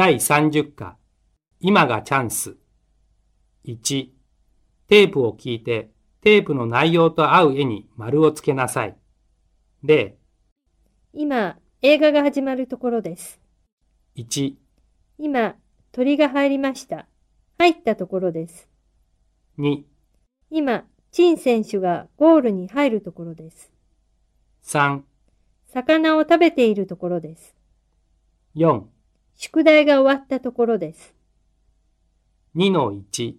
第30課、今がチャンス。1、テープを聞いて、テープの内容と合う絵に丸をつけなさい。0、今、映画が始まるところです。1、今、鳥が入りました。入ったところです。2、今、陳選手がゴールに入るところです。3、魚を食べているところです。4、宿題が終わったところです。2の1、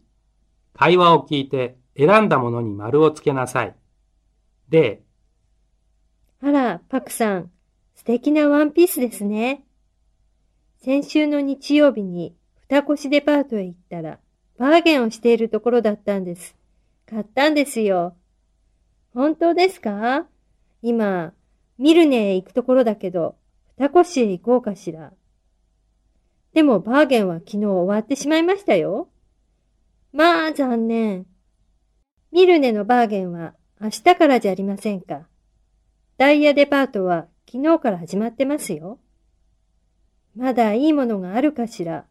会話を聞いて選んだものに丸をつけなさい。0、あら、パクさん、素敵なワンピースですね。先週の日曜日に二越デパートへ行ったら、バーゲンをしているところだったんです。買ったんですよ。本当ですか？今、ミルネへ行くところだけど、二越へ行こうかしら。でもバーゲンは昨日終わってしまいましたよ。まあ、残念。ミルネのバーゲンは明日からじゃありませんか。ダイヤデパートは昨日から始まってますよ。まだいいものがあるかしら。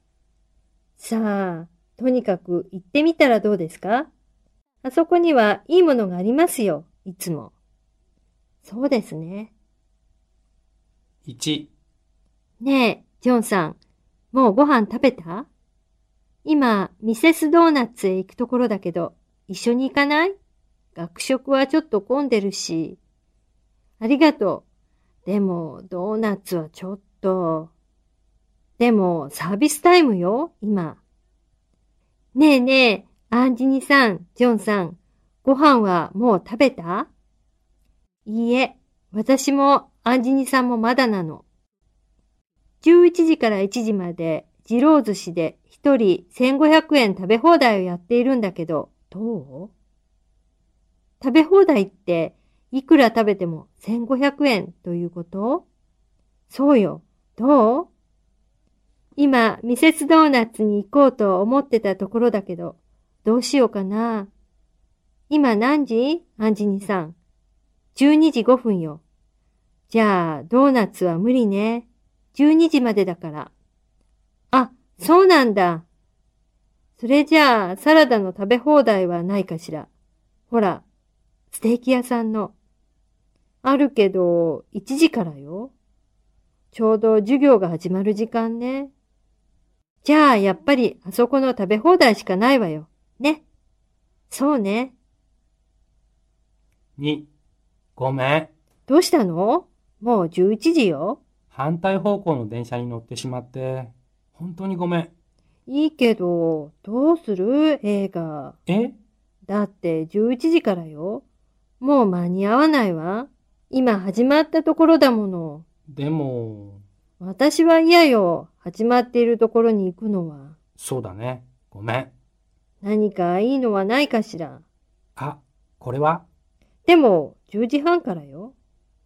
さあ、とにかく行ってみたらどうですか？あそこにはいいものがありますよ、いつも。そうですね。1、ねえ、ジョンさん、もうご飯食べた？今、ミセスドーナツへ行くところだけど、一緒に行かない？学食はちょっと混んでるし。ありがとう。でも、ドーナツはちょっと。でも、サービスタイムよ、今。ねえねえ、アンジニさん、ジョンさん、ご飯はもう食べた？いいえ、私もアンジニさんもまだなの。11時から1時まで、二郎寿司で一人1500円食べ放題をやっているんだけど、どう？食べ放題って、いくら食べても1500円ということ？そうよ。どう？今、ミセスドーナツに行こうと思ってたところだけど、どうしようかな。今何時？アンジニさん。12時5分よ。じゃあ、ドーナツは無理ね。12時までだから。あ、そうなんだ。それじゃあ、サラダの食べ放題はないかしら。ほら、ステーキ屋さんの。あるけど、1時からよ。ちょうど授業が始まる時間ね。じゃあ、やっぱりあそこの食べ放題しかないわよ。ね。そうね。2、ごめん。どうしたの？もう11時よ。反対方向の電車に乗ってしまって、本当にごめん。いいけど、どうする？映画。え？だって11時からよ。もう間に合わないわ。今始まったところだもの。でも、私は嫌よ。始まっているところに行くのは。そうだね。ごめん。何かいいのはないかしら？あ、これは？でも、10時半からよ。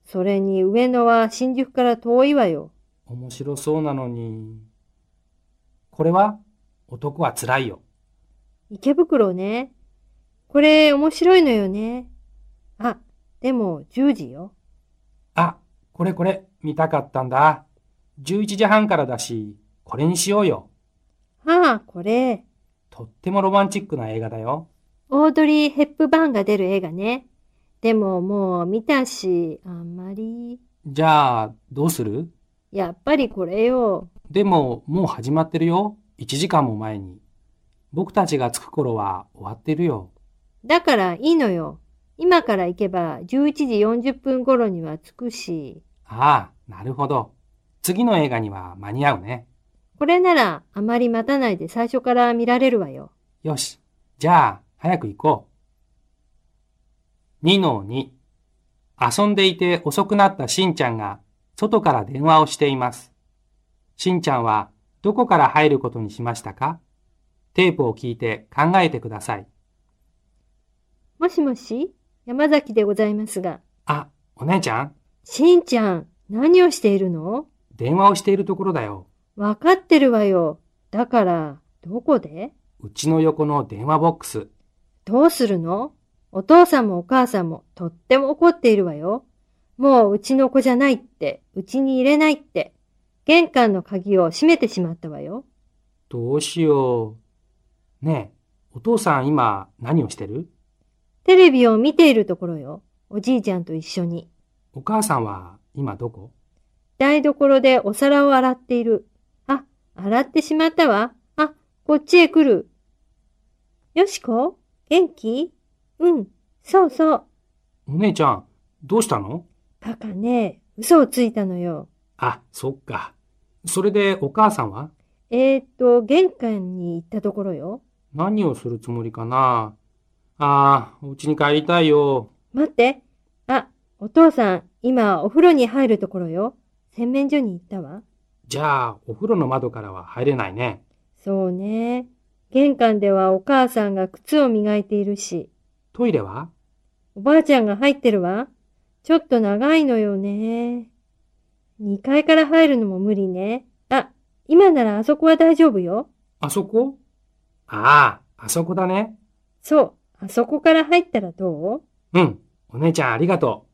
それに上野は新宿から遠いわよ。面白そうなのに。これは男は辛いよ。池袋ね。これ面白いのよね。あ、でも10時よ。あ、これこれ、見たかったんだ。11時半からだし、これにしようよ。はあ、これ。とってもロマンチックな映画だよ。オードリー・ヘップバーンが出る映画ね。でももう見たし、あんまり。じゃあ、どうする？やっぱりこれよ。でも、もう始まってるよ。1時間も前に。僕たちが着く頃は終わってるよ。だからいいのよ。今から行けば11時40分頃には着くし。ああ、なるほど。次の映画には間に合うね。これならあまり待たないで最初から見られるわよ。よし。じゃあ、早く行こう。2の2。遊んでいて遅くなったしんちゃんが外から電話をしています。しんちゃんはどこから入ることにしましたか？テープを聞いて考えてください。もしもし山崎でございますが。あ、お姉ちゃんしんちゃん、何をしているの？電話をしているところだよ。わかってるわよ。だから、どこで？うちの横の電話ボックス。どうするの？お父さんもお母さんもとっても怒っているわよ。もううちの子じゃないって、うちに入れないって。玄関の鍵を閉めてしまったわよ。どうしよう。ねえ、お父さん今何をしてる？テレビを見ているところよ。おじいちゃんと一緒に。お母さんは今どこ？台所でお皿を洗っている。あ、洗ってしまったわ。あ、こっちへ来る。よしこ元気？うん、そうそう。お姉ちゃん、どうしたの？バカね、嘘をついたのよ。あ、そっか。それでお母さんは？えー、っと、玄関に行ったところよ。何をするつもりかな？ああ、お家に帰りたいよ。待って。あ、お父さん、今お風呂に入るところよ。洗面所に行ったわ。じゃあ、お風呂の窓からは入れないね。そうね。玄関ではお母さんが靴を磨いているし、トイレは？おばあちゃんが入ってるわ。ちょっと長いのよね。2階から入るのも無理ね。あ、今ならあそこは大丈夫よ。あそこ？ああ、あそこだね。そう、あそこから入ったらどう？うん。お姉ちゃんありがとう。